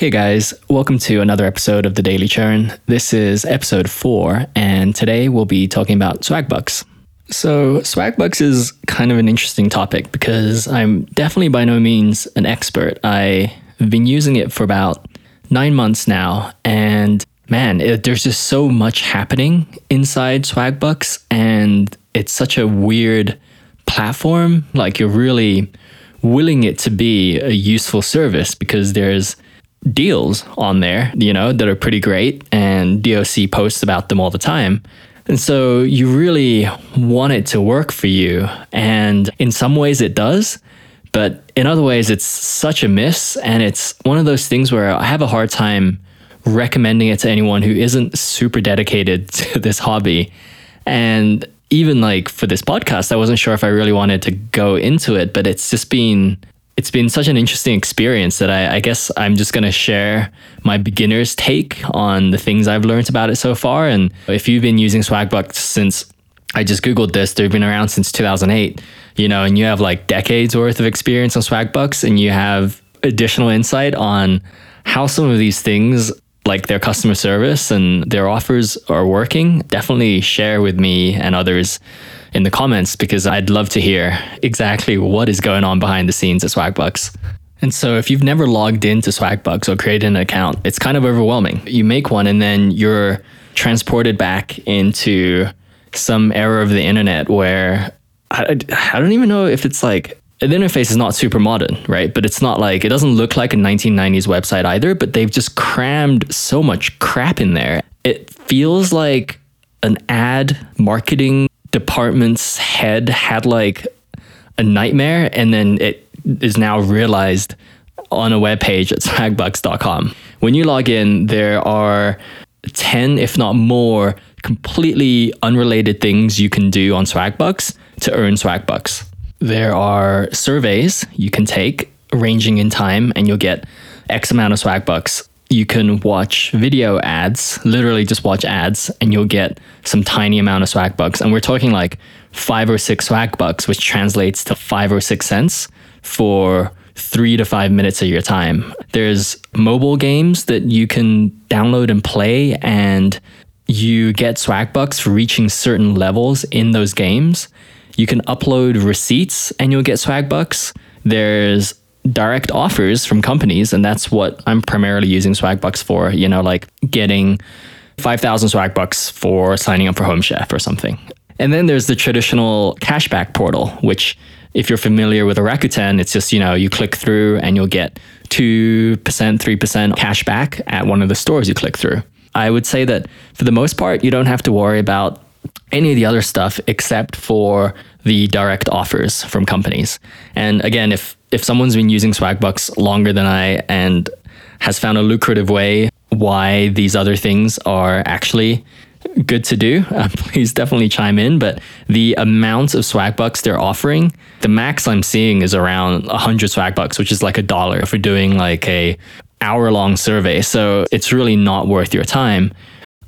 Hey guys, welcome to another episode of the Daily Churn. This is episode four, and today we'll be talking about Swagbucks. So, Swagbucks is kind of an interesting topic because I'm definitely by no means an expert. I've been using it for about nine months now, and man, it, there's just so much happening inside Swagbucks, and it's such a weird platform. Like, you're really willing it to be a useful service because there's deals on there, you know, that are pretty great, and DOC posts about them all the time. And so you really want it to work for you. And in some ways it does, but in other ways it's such a miss. And it's one of those things where I have a hard time recommending it to anyone who isn't super dedicated to this hobby. And even like for this podcast, I wasn't sure if I really wanted to go into it, but it's just been it's been such an interesting experience that I, I guess I'm just going to share my beginner's take on the things I've learned about it so far. And if you've been using Swagbucks since I just Googled this, they've been around since 2008, you know, and you have like decades worth of experience on Swagbucks and you have additional insight on how some of these things like their customer service and their offers are working, definitely share with me and others in the comments because I'd love to hear exactly what is going on behind the scenes at Swagbucks. And so, if you've never logged into Swagbucks or created an account, it's kind of overwhelming. You make one and then you're transported back into some era of the internet where I, I don't even know if it's like the interface is not super modern, right? But it's not like it doesn't look like a 1990s website either, but they've just crammed so much crap in there. It feels like an ad marketing department's head had like a nightmare and then it is now realized on a web page at swagbucks.com. When you log in, there are 10, if not more, completely unrelated things you can do on Swagbucks to earn Swagbucks. There are surveys you can take ranging in time, and you'll get X amount of Swagbucks you can watch video ads, literally just watch ads, and you'll get some tiny amount of swag bucks. And we're talking like five or six swag bucks, which translates to five or six cents for three to five minutes of your time. There's mobile games that you can download and play, and you get swag bucks for reaching certain levels in those games. You can upload receipts and you'll get swag bucks. There's direct offers from companies, and that's what I'm primarily using Swagbucks for. You know, like getting 5,000 Swagbucks for signing up for Home Chef or something. And then there's the traditional cashback portal, which if you're familiar with a Rakuten, it's just, you know, you click through and you'll get 2%, 3% cashback at one of the stores you click through. I would say that for the most part, you don't have to worry about any of the other stuff except for the direct offers from companies. And again, if if someone's been using Swagbucks longer than I and has found a lucrative way why these other things are actually good to do, uh, please definitely chime in. But the amount of Swagbucks they're offering, the max I'm seeing is around 100 Swagbucks, which is like a dollar for doing like a hour long survey. So it's really not worth your time.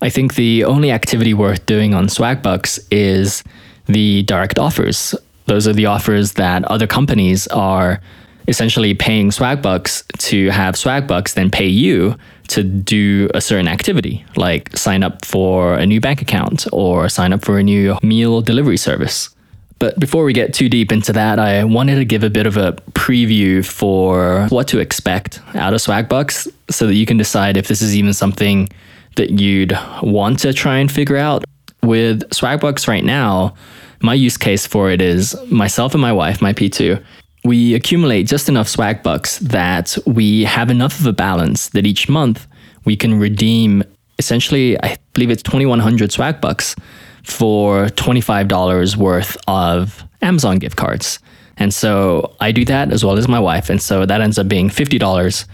I think the only activity worth doing on Swagbucks is the direct offers. Those are the offers that other companies are essentially paying Swagbucks to have Swagbucks then pay you to do a certain activity, like sign up for a new bank account or sign up for a new meal delivery service. But before we get too deep into that, I wanted to give a bit of a preview for what to expect out of Swagbucks so that you can decide if this is even something that you'd want to try and figure out. With Swagbucks right now, my use case for it is myself and my wife, my P2, we accumulate just enough swag bucks that we have enough of a balance that each month we can redeem essentially, I believe it's 2100 swag bucks for $25 worth of Amazon gift cards. And so I do that as well as my wife. And so that ends up being $50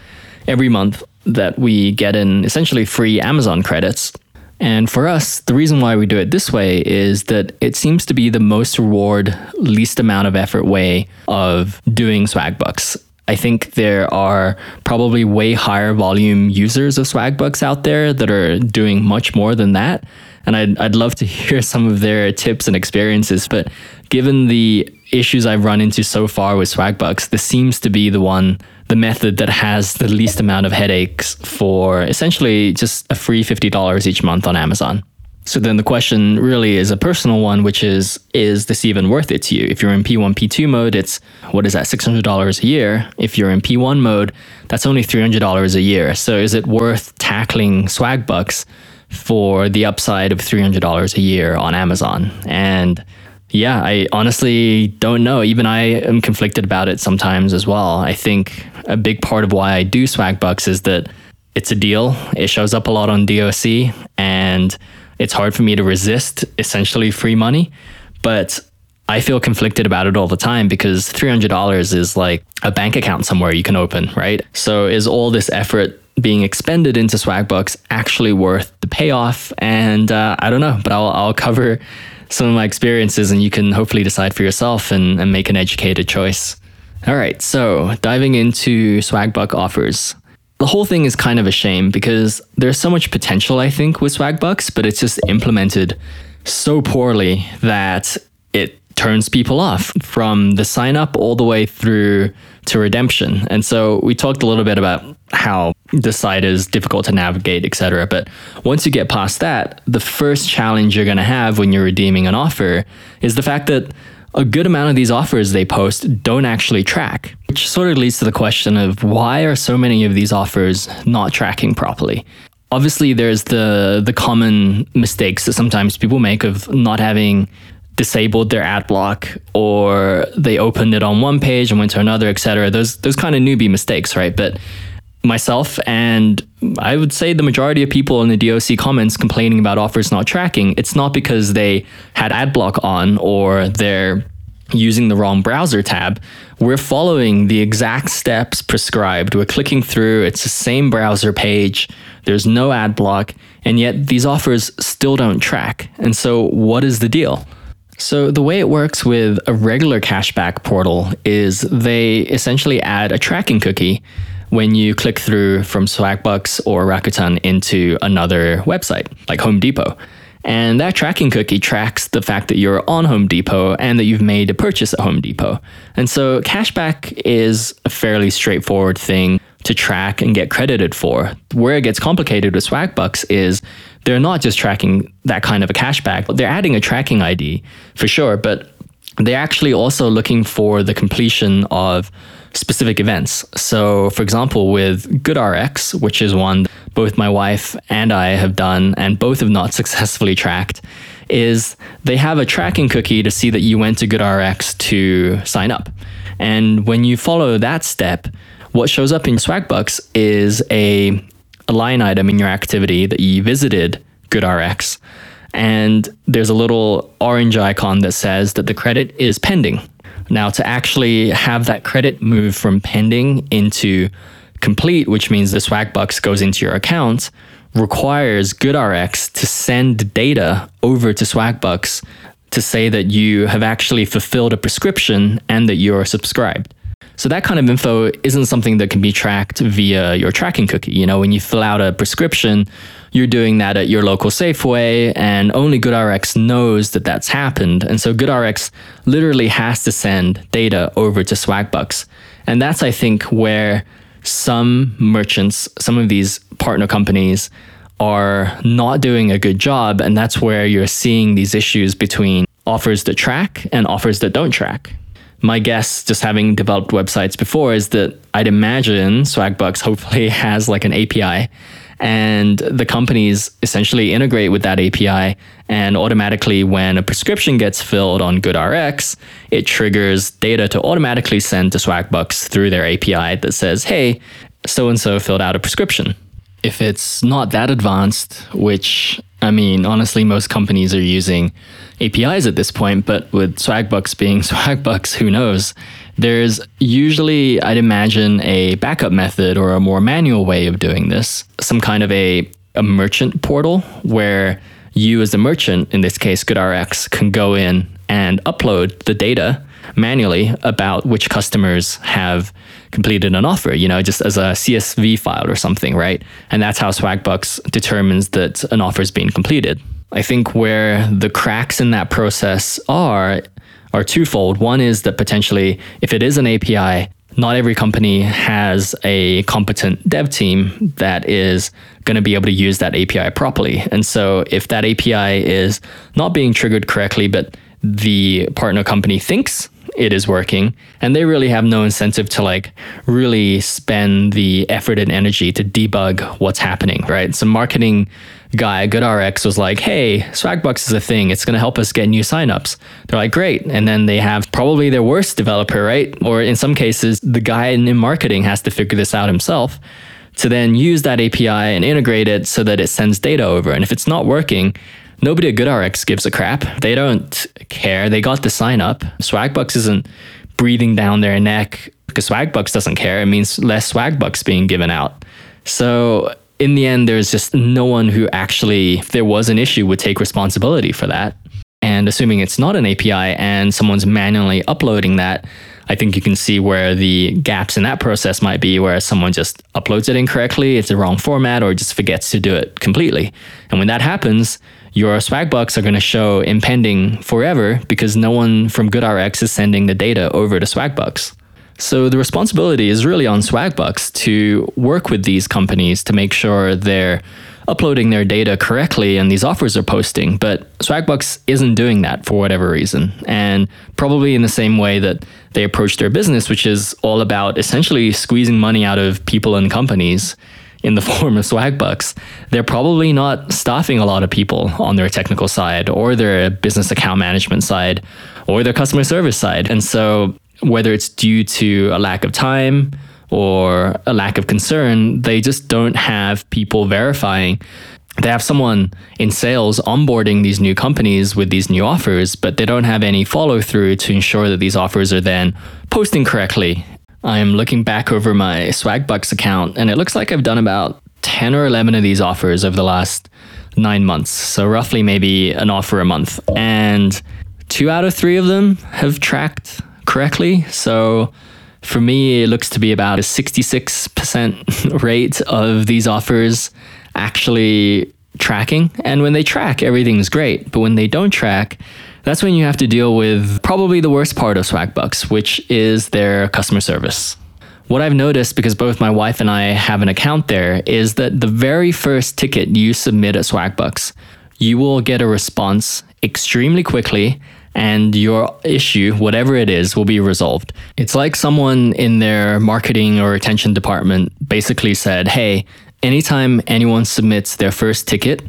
every month that we get in essentially free Amazon credits. And for us, the reason why we do it this way is that it seems to be the most reward, least amount of effort way of doing swag bucks. I think there are probably way higher volume users of Swagbucks out there that are doing much more than that. And I'd, I'd love to hear some of their tips and experiences. But given the issues I've run into so far with Swagbucks, this seems to be the one, the method that has the least amount of headaches for essentially just a free $50 each month on Amazon. So then the question really is a personal one, which is, is this even worth it to you? If you're in P1, P2 mode, it's, what is that, $600 a year? If you're in P1 mode, that's only $300 a year. So is it worth tackling Swagbucks for the upside of $300 a year on Amazon? And yeah, I honestly don't know. Even I am conflicted about it sometimes as well. I think a big part of why I do Swagbucks is that it's a deal. It shows up a lot on DOC and it's hard for me to resist essentially free money, but I feel conflicted about it all the time because $300 is like a bank account somewhere you can open, right? So is all this effort being expended into Swagbucks actually worth the payoff? And uh, I don't know, but I'll, I'll cover some of my experiences and you can hopefully decide for yourself and, and make an educated choice. All right, so diving into Swagbuck offers the whole thing is kind of a shame because there's so much potential, I think, with Swagbucks, but it's just implemented so poorly that it turns people off from the sign up all the way through to redemption. And so we talked a little bit about how the site is difficult to navigate, etc. But once you get past that, the first challenge you're going to have when you're redeeming an offer is the fact that a good amount of these offers they post don't actually track, which sort of leads to the question of why are so many of these offers not tracking properly? Obviously, there's the the common mistakes that sometimes people make of not having disabled their ad block or they opened it on one page and went to another, etc. Those those kind of newbie mistakes, right? But myself and I would say the majority of people in the DOC comments complaining about offers not tracking, it's not because they had ad block on or they're using the wrong browser tab. We're following the exact steps prescribed. We're clicking through, it's the same browser page, there's no ad block, and yet these offers still don't track. And so, what is the deal? So, the way it works with a regular cashback portal is they essentially add a tracking cookie when you click through from Swagbucks or Rakuten into another website, like Home Depot. And that tracking cookie tracks the fact that you're on Home Depot and that you've made a purchase at Home Depot. And so cashback is a fairly straightforward thing to track and get credited for. Where it gets complicated with Swagbucks is they're not just tracking that kind of a cashback, they're adding a tracking ID for sure, but they're actually also looking for the completion of specific events. So, for example, with GoodRx, which is one both my wife and I have done, and both have not successfully tracked, is they have a tracking cookie to see that you went to GoodRx to sign up. And when you follow that step, what shows up in Swagbucks is a, a line item in your activity that you visited GoodRx. And there's a little orange icon that says that the credit is pending. Now, to actually have that credit move from pending into complete, which means the Swagbucks goes into your account, requires GoodRx to send data over to Swagbucks to say that you have actually fulfilled a prescription and that you're subscribed. So that kind of info isn't something that can be tracked via your tracking cookie. You know, when you fill out a prescription, you're doing that at your local Safeway, and only GoodRx knows that that's happened. And so GoodRx literally has to send data over to Swagbucks. And that's, I think, where some merchants, some of these partner companies, are not doing a good job. And that's where you're seeing these issues between offers that track and offers that don't track. My guess, just having developed websites before, is that I'd imagine Swagbucks hopefully has like an API and the companies essentially integrate with that API. And automatically, when a prescription gets filled on GoodRx, it triggers data to automatically send to Swagbucks through their API that says, hey, so and so filled out a prescription. If it's not that advanced, which I mean, honestly, most companies are using APIs at this point, but with Swagbucks being Swagbucks, who knows? There's usually, I'd imagine, a backup method or a more manual way of doing this, some kind of a, a merchant portal where you, as a merchant, in this case, GoodRx, can go in and upload the data manually about which customers have completed an offer, you know, just as a CSV file or something, right? And that's how Swagbucks determines that an offer is being completed. I think where the cracks in that process are are twofold. One is that potentially, if it is an API, not every company has a competent dev team that is going to be able to use that API properly. And so, if that API is not being triggered correctly, but the partner company thinks it is working and they really have no incentive to like really spend the effort and energy to debug what's happening right So, marketing guy goodrx was like hey swagbucks is a thing it's going to help us get new signups they're like great and then they have probably their worst developer right or in some cases the guy in marketing has to figure this out himself to then use that api and integrate it so that it sends data over and if it's not working Nobody at GoodRx gives a crap. They don't care. They got the sign up. Swagbucks isn't breathing down their neck because Swagbucks doesn't care. It means less Swagbucks being given out. So in the end, there's just no one who actually, if there was an issue, would take responsibility for that. And assuming it's not an API and someone's manually uploading that, I think you can see where the gaps in that process might be, where someone just uploads it incorrectly, it's the wrong format, or just forgets to do it completely. And when that happens, your Swagbucks are going to show impending forever because no one from GoodRx is sending the data over to Swagbucks. So the responsibility is really on Swagbucks to work with these companies to make sure they're uploading their data correctly and these offers are posting. But Swagbucks isn't doing that for whatever reason. And probably in the same way that they approach their business, which is all about essentially squeezing money out of people and companies in the form of Swagbucks, they're probably not staffing a lot of people on their technical side or their business account management side or their customer service side. And so, whether it's due to a lack of time or a lack of concern, they just don't have people verifying. They have someone in sales onboarding these new companies with these new offers, but they don't have any follow through to ensure that these offers are then posting correctly I'm looking back over my Swagbucks account, and it looks like I've done about 10 or 11 of these offers over the last nine months. So, roughly maybe an offer a month. And two out of three of them have tracked correctly. So, for me, it looks to be about a 66% rate of these offers actually tracking. And when they track, everything's great. But when they don't track, that's when you have to deal with probably the worst part of Swagbucks, which is their customer service. What I've noticed, because both my wife and I have an account there, is that the very first ticket you submit at Swagbucks, you will get a response extremely quickly and your issue, whatever it is, will be resolved. It's like someone in their marketing or retention department basically said, Hey, anytime anyone submits their first ticket,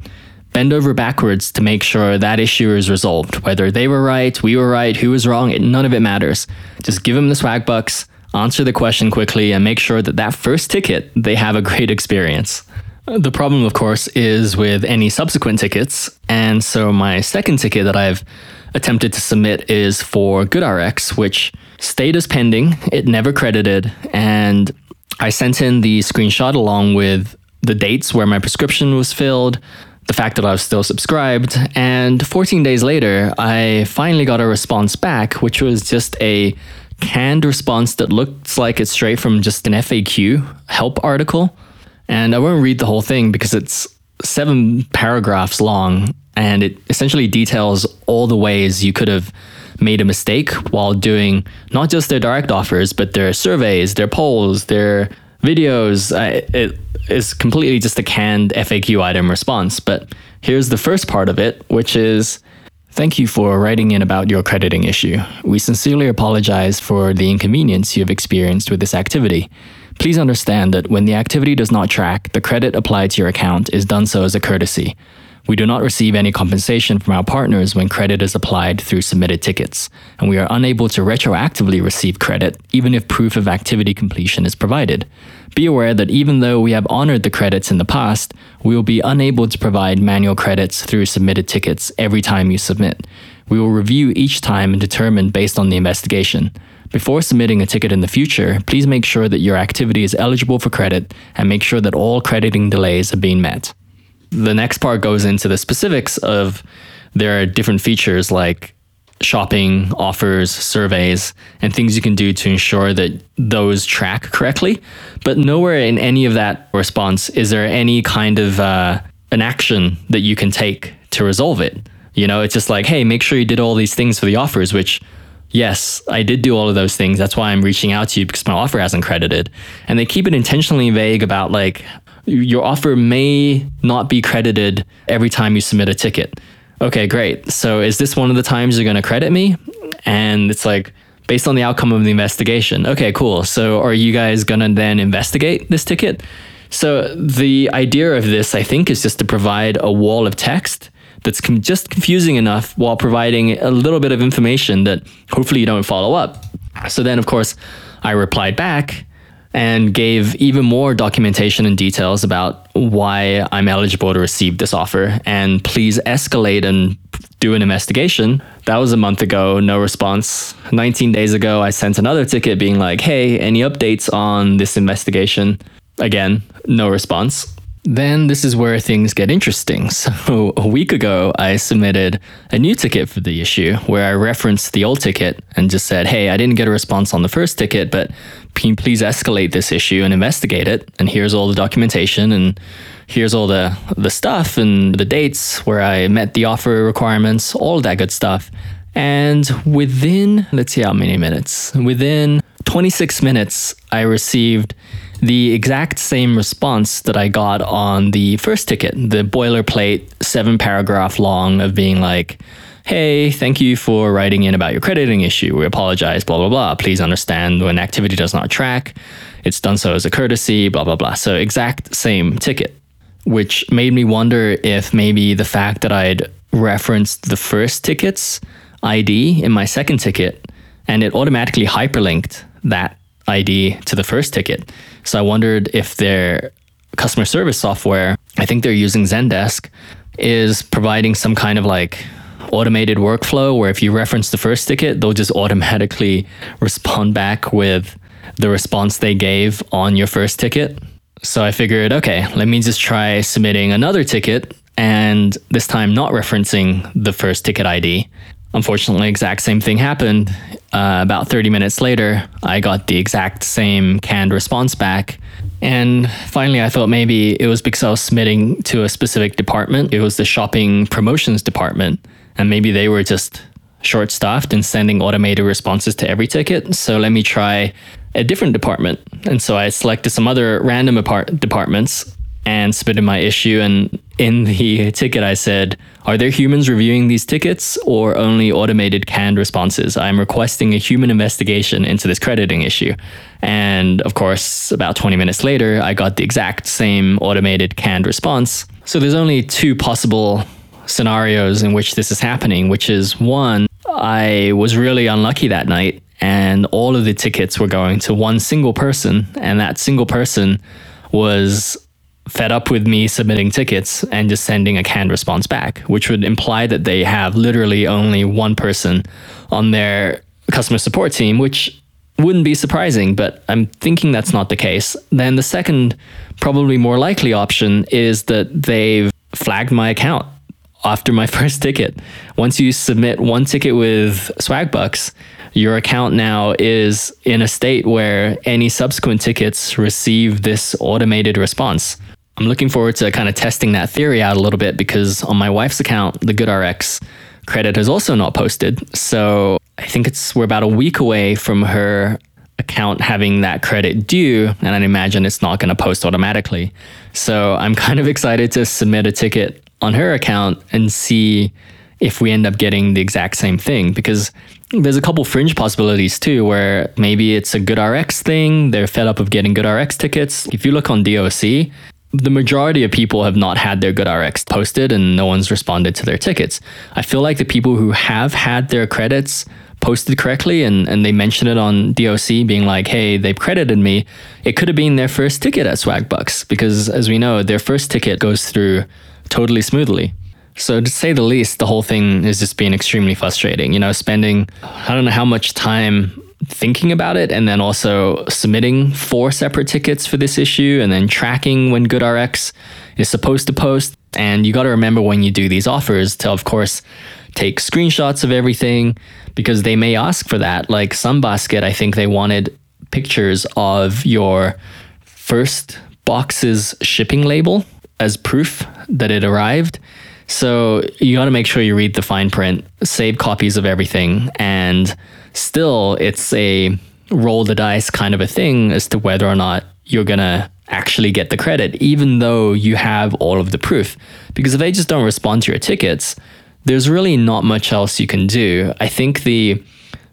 bend over backwards to make sure that issue is resolved. Whether they were right, we were right, who was wrong, it, none of it matters. Just give them the swag bucks, answer the question quickly, and make sure that that first ticket, they have a great experience. The problem, of course, is with any subsequent tickets. And so my second ticket that I've attempted to submit is for GoodRx, which stayed as pending. It never credited. And I sent in the screenshot along with the dates where my prescription was filled, the fact that I was still subscribed. And 14 days later, I finally got a response back, which was just a canned response that looks like it's straight from just an FAQ help article. And I won't read the whole thing because it's seven paragraphs long and it essentially details all the ways you could have made a mistake while doing not just their direct offers, but their surveys, their polls, their videos. it is completely just a canned FAQ item response. But here's the first part of it, which is Thank you for writing in about your crediting issue. We sincerely apologize for the inconvenience you have experienced with this activity. Please understand that when the activity does not track, the credit applied to your account is done so as a courtesy. We do not receive any compensation from our partners when credit is applied through submitted tickets, and we are unable to retroactively receive credit even if proof of activity completion is provided. Be aware that even though we have honored the credits in the past, we will be unable to provide manual credits through submitted tickets every time you submit. We will review each time and determine based on the investigation. Before submitting a ticket in the future, please make sure that your activity is eligible for credit and make sure that all crediting delays are being met the next part goes into the specifics of there are different features like shopping offers, surveys, and things you can do to ensure that those track correctly. But nowhere in any of that response is there any kind of uh, an action that you can take to resolve it. You know, it's just like, hey, make sure you did all these things for the offers, which yes, I did do all of those things. That's why I'm reaching out to you because my offer hasn't credited. And they keep it intentionally vague about like your offer may not be credited every time you submit a ticket. Okay, great. So is this one of the times you're going to credit me? And it's like, based on the outcome of the investigation. Okay, cool. So are you guys going to then investigate this ticket? So the idea of this, I think, is just to provide a wall of text that's com- just confusing enough while providing a little bit of information that hopefully you don't follow up. So then, of course, I replied back and gave even more documentation and details about why I'm eligible to receive this offer. And please escalate and do an investigation. That was a month ago, no response. 19 days ago, I sent another ticket being like, hey, any updates on this investigation? Again, no response. Then this is where things get interesting. So, a week ago, I submitted a new ticket for the issue where I referenced the old ticket and just said, Hey, I didn't get a response on the first ticket, but can you please escalate this issue and investigate it? And here's all the documentation and here's all the, the stuff and the dates where I met the offer requirements, all that good stuff. And within, let's see how many minutes, within 26 minutes, I received the exact same response that I got on the first ticket, the boilerplate seven paragraph long of being like, hey, thank you for writing in about your crediting issue. We apologize, blah, blah, blah. Please understand when activity does not track, it's done so as a courtesy, blah, blah, blah. So, exact same ticket, which made me wonder if maybe the fact that I'd referenced the first ticket's ID in my second ticket and it automatically hyperlinked that ID to the first ticket. So I wondered if their customer service software, I think they're using Zendesk, is providing some kind of like automated workflow where if you reference the first ticket, they'll just automatically respond back with the response they gave on your first ticket. So I figured, okay, let me just try submitting another ticket and this time not referencing the first ticket ID. Unfortunately, exact same thing happened. Uh, about 30 minutes later, I got the exact same canned response back. And finally, I thought maybe it was because I was submitting to a specific department. It was the shopping promotions department. And maybe they were just short staffed and sending automated responses to every ticket. So let me try a different department. And so I selected some other random apart- departments and submitted my issue. And in the ticket, I said, Are there humans reviewing these tickets or only automated canned responses? I'm requesting a human investigation into this crediting issue. And of course, about 20 minutes later, I got the exact same automated canned response. So there's only two possible scenarios in which this is happening, which is one, I was really unlucky that night and all of the tickets were going to one single person, and that single person was fed up with me submitting tickets and just sending a canned response back, which would imply that they have literally only one person on their customer support team, which wouldn't be surprising, but I'm thinking that's not the case. Then the second, probably more likely option is that they've flagged my account after my first ticket. Once you submit one ticket with Swagbucks, your account now is in a state where any subsequent tickets receive this automated response. I'm looking forward to kind of testing that theory out a little bit because on my wife's account, the GoodRx credit has also not posted. So I think it's we're about a week away from her account having that credit due, and I'd imagine it's not going to post automatically. So I'm kind of excited to submit a ticket on her account and see if we end up getting the exact same thing because there's a couple fringe possibilities too where maybe it's a GoodRx thing they're fed up of getting GoodRx tickets if you look on doc the majority of people have not had their GoodRx posted and no one's responded to their tickets. I feel like the people who have had their credits posted correctly and, and they mention it on DOC being like, hey, they've credited me, it could have been their first ticket at Swagbucks because as we know, their first ticket goes through totally smoothly. So to say the least, the whole thing is just being extremely frustrating. You know, spending I don't know how much time thinking about it and then also submitting four separate tickets for this issue and then tracking when GoodRx is supposed to post. And you got to remember when you do these offers to, of course, take screenshots of everything because they may ask for that. Like Sunbasket, I think they wanted pictures of your first box's shipping label as proof that it arrived. So you got to make sure you read the fine print, save copies of everything, and still it's a roll the dice kind of a thing as to whether or not you're going to actually get the credit, even though you have all of the proof. Because if they just don't respond to your tickets, there's really not much else you can do. I think the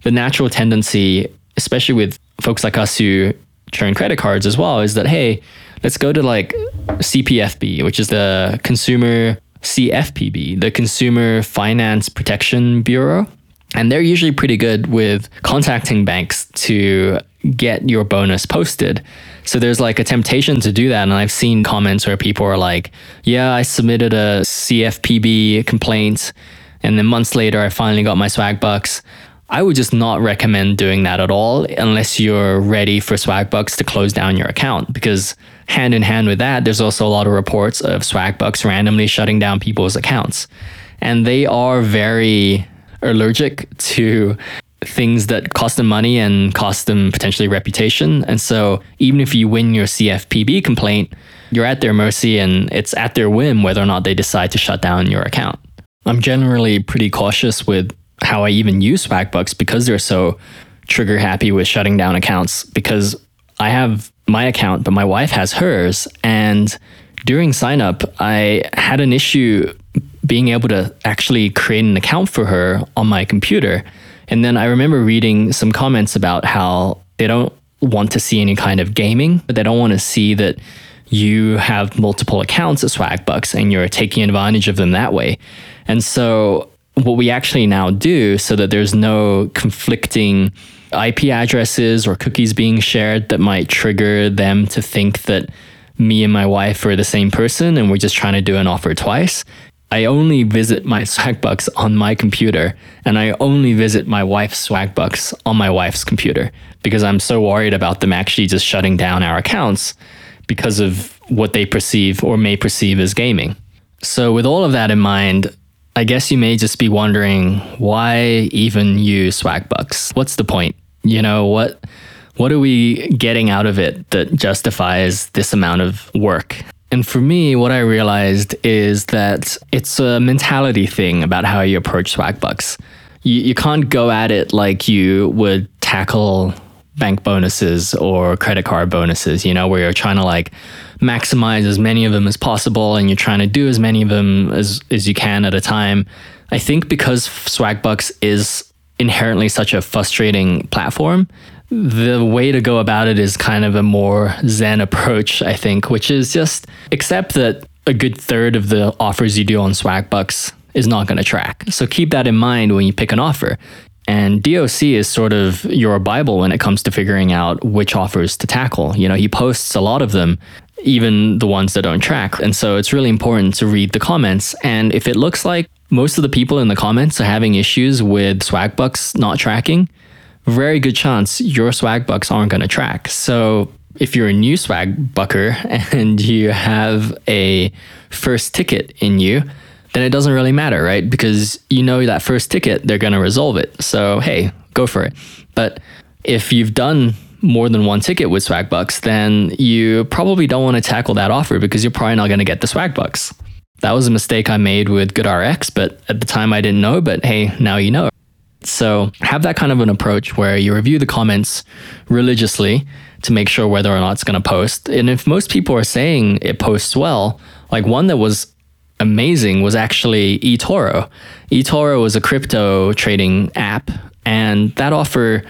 the natural tendency, especially with folks like us who churn credit cards as well, is that hey, let's go to like CPFB, which is the consumer CFPB, the Consumer Finance Protection Bureau. And they're usually pretty good with contacting banks to get your bonus posted. So there's like a temptation to do that. And I've seen comments where people are like, yeah, I submitted a CFPB complaint. And then months later, I finally got my swag bucks. I would just not recommend doing that at all unless you're ready for Swagbucks to close down your account. Because hand in hand with that, there's also a lot of reports of Swagbucks randomly shutting down people's accounts. And they are very allergic to things that cost them money and cost them potentially reputation. And so even if you win your CFPB complaint, you're at their mercy and it's at their whim whether or not they decide to shut down your account. I'm generally pretty cautious with how I even use Swagbucks because they're so trigger happy with shutting down accounts because I have my account, but my wife has hers. And during sign up, I had an issue being able to actually create an account for her on my computer. And then I remember reading some comments about how they don't want to see any kind of gaming, but they don't want to see that you have multiple accounts at Swagbucks and you're taking advantage of them that way. And so what we actually now do so that there's no conflicting IP addresses or cookies being shared that might trigger them to think that me and my wife are the same person and we're just trying to do an offer twice. I only visit my Swagbucks on my computer and I only visit my wife's Swagbucks on my wife's computer because I'm so worried about them actually just shutting down our accounts because of what they perceive or may perceive as gaming. So, with all of that in mind, I guess you may just be wondering why even use Swagbucks? What's the point? You know, what what are we getting out of it that justifies this amount of work? And for me, what I realized is that it's a mentality thing about how you approach Swagbucks. You, you can't go at it like you would tackle bank bonuses or credit card bonuses, you know, where you're trying to like maximize as many of them as possible and you're trying to do as many of them as, as you can at a time. I think because Swagbucks is inherently such a frustrating platform, the way to go about it is kind of a more zen approach, I think, which is just accept that a good third of the offers you do on Swagbucks is not going to track. So keep that in mind when you pick an offer. And DOC is sort of your Bible when it comes to figuring out which offers to tackle. You know, he posts a lot of them, even the ones that don't track. And so it's really important to read the comments. And if it looks like most of the people in the comments are having issues with Swagbucks not tracking, very good chance your swag bucks aren't going to track. So if you're a new swag bucker and you have a first ticket in you, then it doesn't really matter, right? Because you know that first ticket, they're going to resolve it. So, hey, go for it. But if you've done more than one ticket with swag bucks, then you probably don't want to tackle that offer because you're probably not going to get the swag bucks. That was a mistake I made with GoodRx, but at the time I didn't know, but hey, now you know. So have that kind of an approach where you review the comments religiously to make sure whether or not it's going to post. And if most people are saying it posts well, like one that was amazing was actually eToro. eToro was a crypto trading app, and that offer,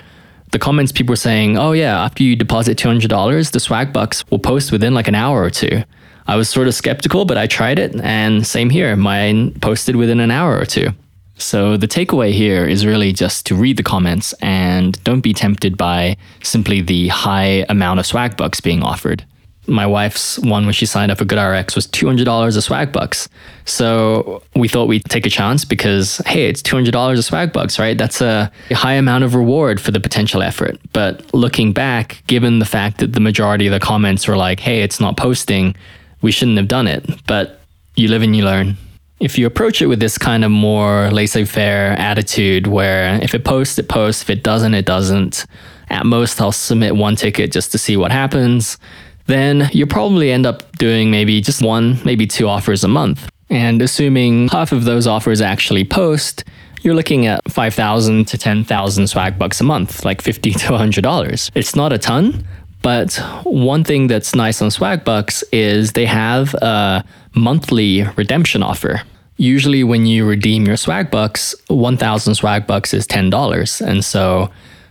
the comments people were saying, oh yeah, after you deposit $200, the swag bucks will post within like an hour or two. I was sort of skeptical, but I tried it, and same here, mine posted within an hour or two. So the takeaway here is really just to read the comments and don't be tempted by simply the high amount of swag bucks being offered my wife's one when she signed up for GoodRx was $200 of swag bucks. So we thought we'd take a chance because, hey, it's $200 of swag bucks, right? That's a high amount of reward for the potential effort. But looking back, given the fact that the majority of the comments were like, hey, it's not posting, we shouldn't have done it. But you live and you learn. If you approach it with this kind of more laissez faire attitude where if it posts, it posts, if it doesn't, it doesn't, at most I'll submit one ticket just to see what happens, then you'll probably end up doing maybe just one, maybe two offers a month. And assuming half of those offers actually post, you're looking at 5,000 to 10,000 swag bucks a month, like 50 to $100. It's not a ton, but one thing that's nice on Swagbucks is they have a monthly redemption offer. Usually, when you redeem your Swagbucks, 1,000 Swagbucks is $10. And so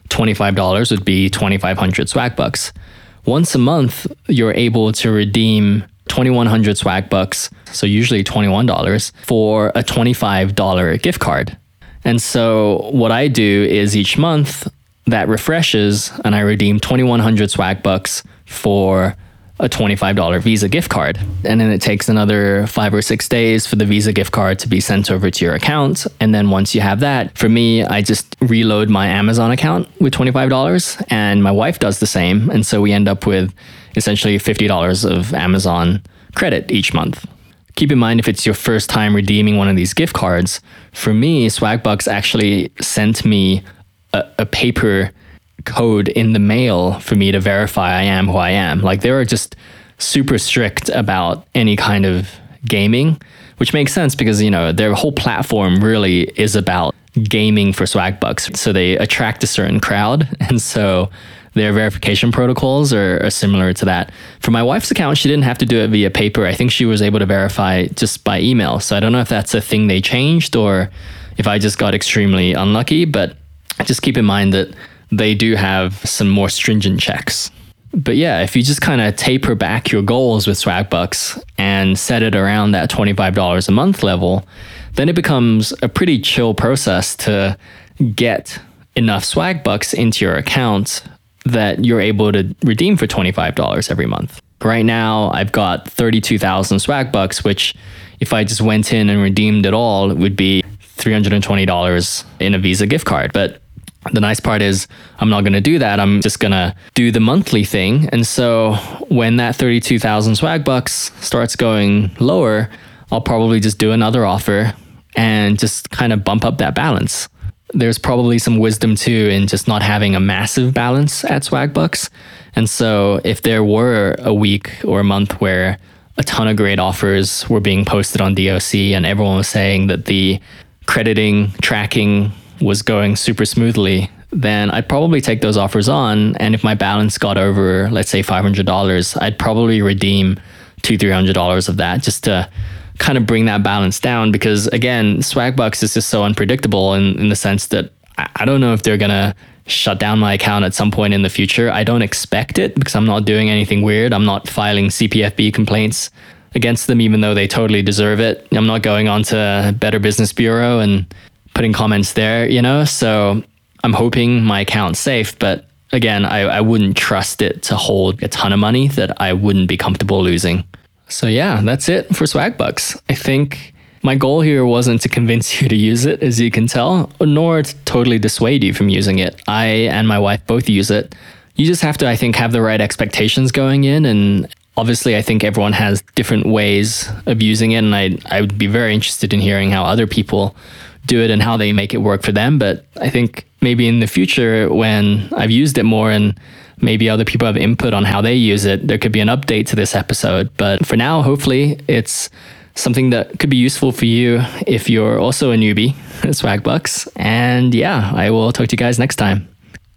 $25 would be 2,500 Swagbucks. Once a month, you're able to redeem 2,100 Swagbucks, so usually $21, for a $25 gift card. And so what I do is each month that refreshes and I redeem 2100 swag bucks for a $25 Visa gift card. And then it takes another five or six days for the Visa gift card to be sent over to your account. And then once you have that, for me, I just reload my Amazon account with $25 and my wife does the same. And so we end up with essentially $50 of Amazon credit each month. Keep in mind if it's your first time redeeming one of these gift cards, for me, Swagbucks actually sent me a, a paper code in the mail for me to verify I am who I am. Like they were just super strict about any kind of gaming, which makes sense because you know their whole platform really is about gaming for Swagbucks. So they attract a certain crowd, and so their verification protocols are, are, similar to that. For my wife's account, she didn't have to do it via paper. I think she was able to verify just by email. So I don't know if that's a thing they changed or if I just got extremely unlucky, but just keep in mind that they do have some more stringent checks. But yeah, if you just kind of taper back your goals with Swagbucks and set it around that $25 a month level, then it becomes a pretty chill process to get enough Swagbucks into your account that you're able to redeem for $25 every month. Right now, I've got 32,000 Swagbucks, which if I just went in and redeemed it all, it would be $320 in a Visa gift card. But the nice part is I'm not going to do that. I'm just going to do the monthly thing. And so when that 32,000 swag bucks starts going lower, I'll probably just do another offer and just kind of bump up that balance there's probably some wisdom too in just not having a massive balance at Swagbucks. And so if there were a week or a month where a ton of great offers were being posted on DOC and everyone was saying that the crediting tracking was going super smoothly, then I'd probably take those offers on. And if my balance got over, let's say $500, I'd probably redeem two, $300 of that just to kind of bring that balance down because again, Swagbucks is just so unpredictable in, in the sense that I, I don't know if they're gonna shut down my account at some point in the future. I don't expect it because I'm not doing anything weird. I'm not filing CPFB complaints against them, even though they totally deserve it. I'm not going on to Better Business Bureau and putting comments there, you know? So I'm hoping my account's safe, but again, I, I wouldn't trust it to hold a ton of money that I wouldn't be comfortable losing. So yeah, that's it for Swagbucks. I think my goal here wasn't to convince you to use it, as you can tell, nor to totally dissuade you from using it. I and my wife both use it. You just have to, I think, have the right expectations going in. And obviously, I think everyone has different ways of using it. And I, I would be very interested in hearing how other people do it and how they make it work for them. But I think maybe in the future, when I've used it more and maybe other people have input on how they use it, there could be an update to this episode. But for now, hopefully, it's something that could be useful for you if you're also a newbie at Swagbucks. And yeah, I will talk to you guys next time.